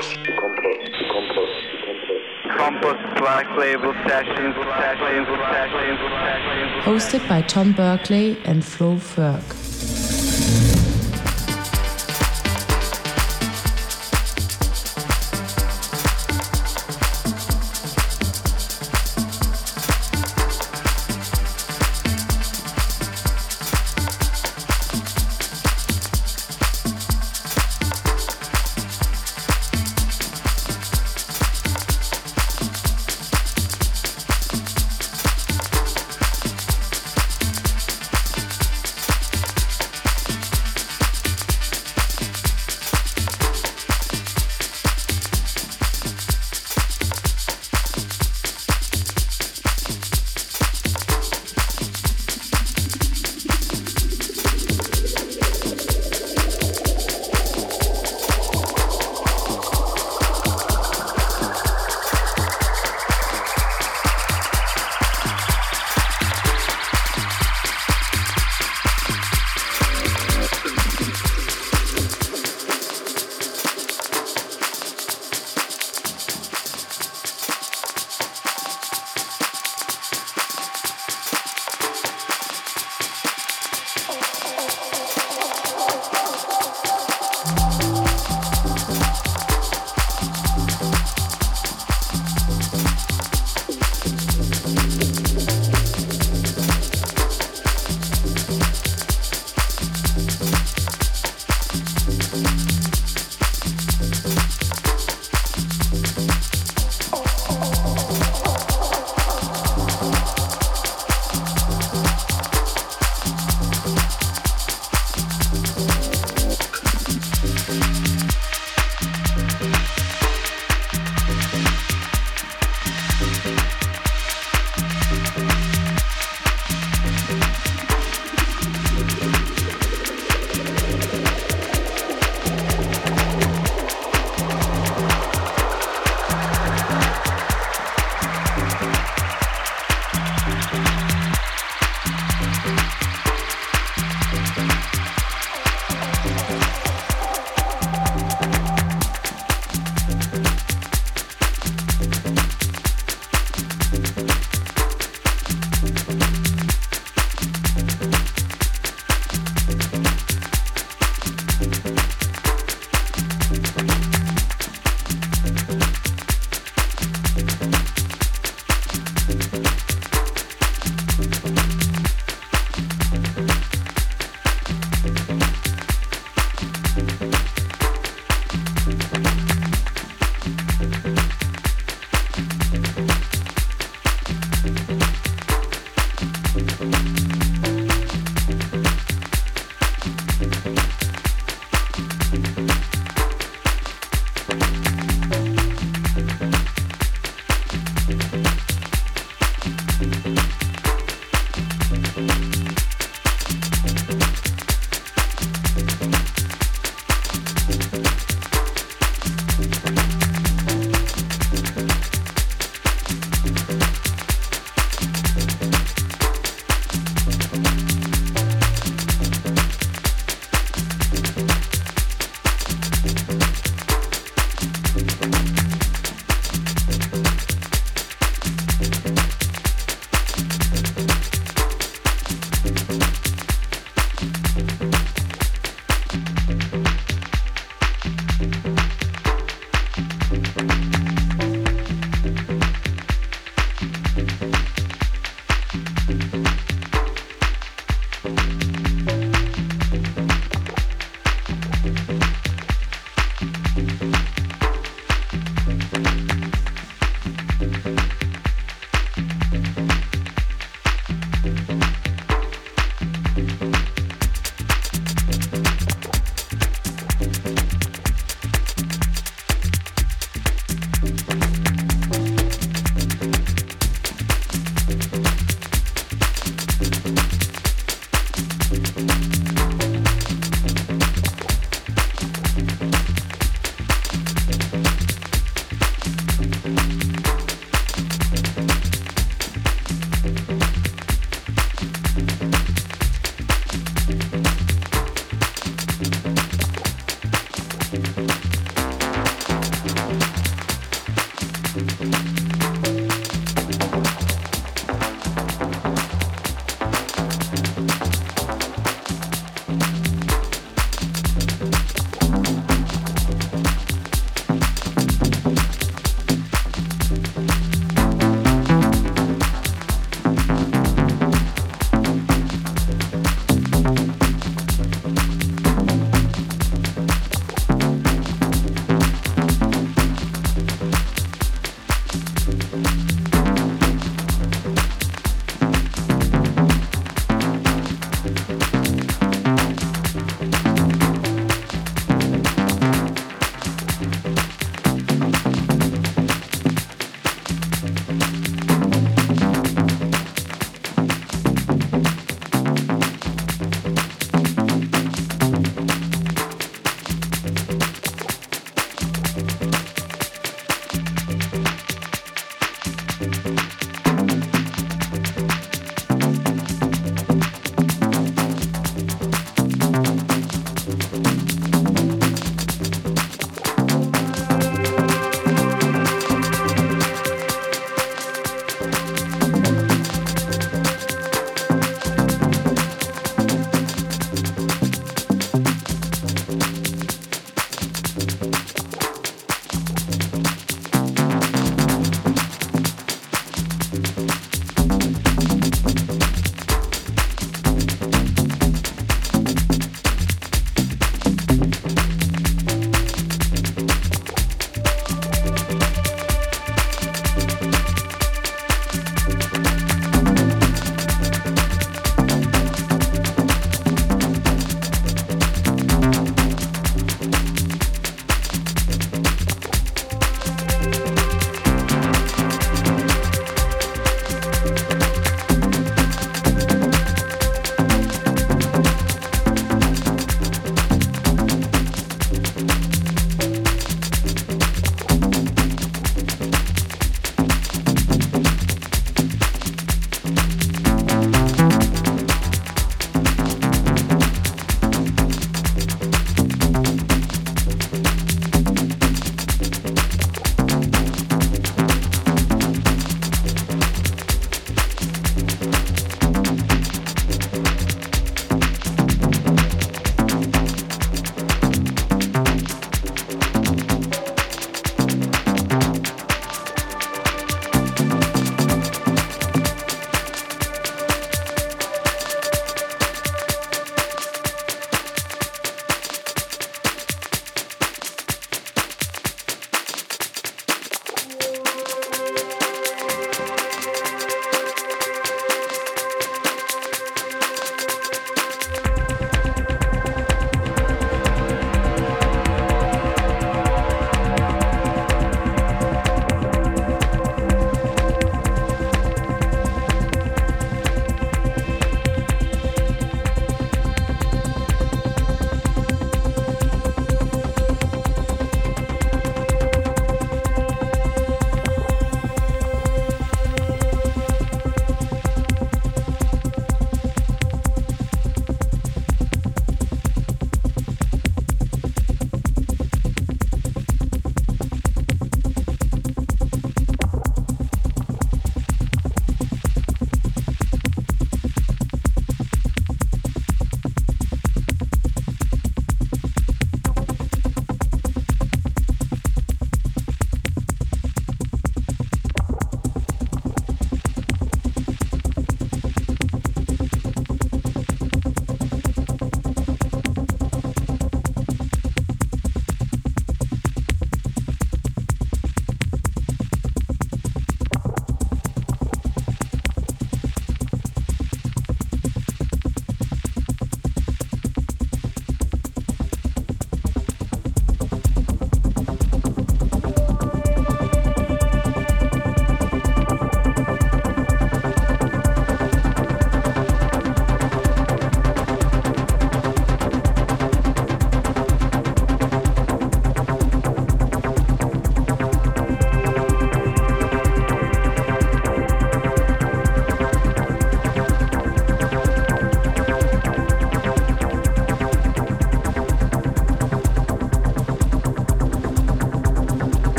Compost. Hosted by Tom Berkeley and Flo Ferg.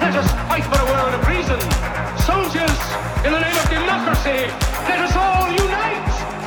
Let us fight for a world of reason. Soldiers, in the name of democracy, let us all unite.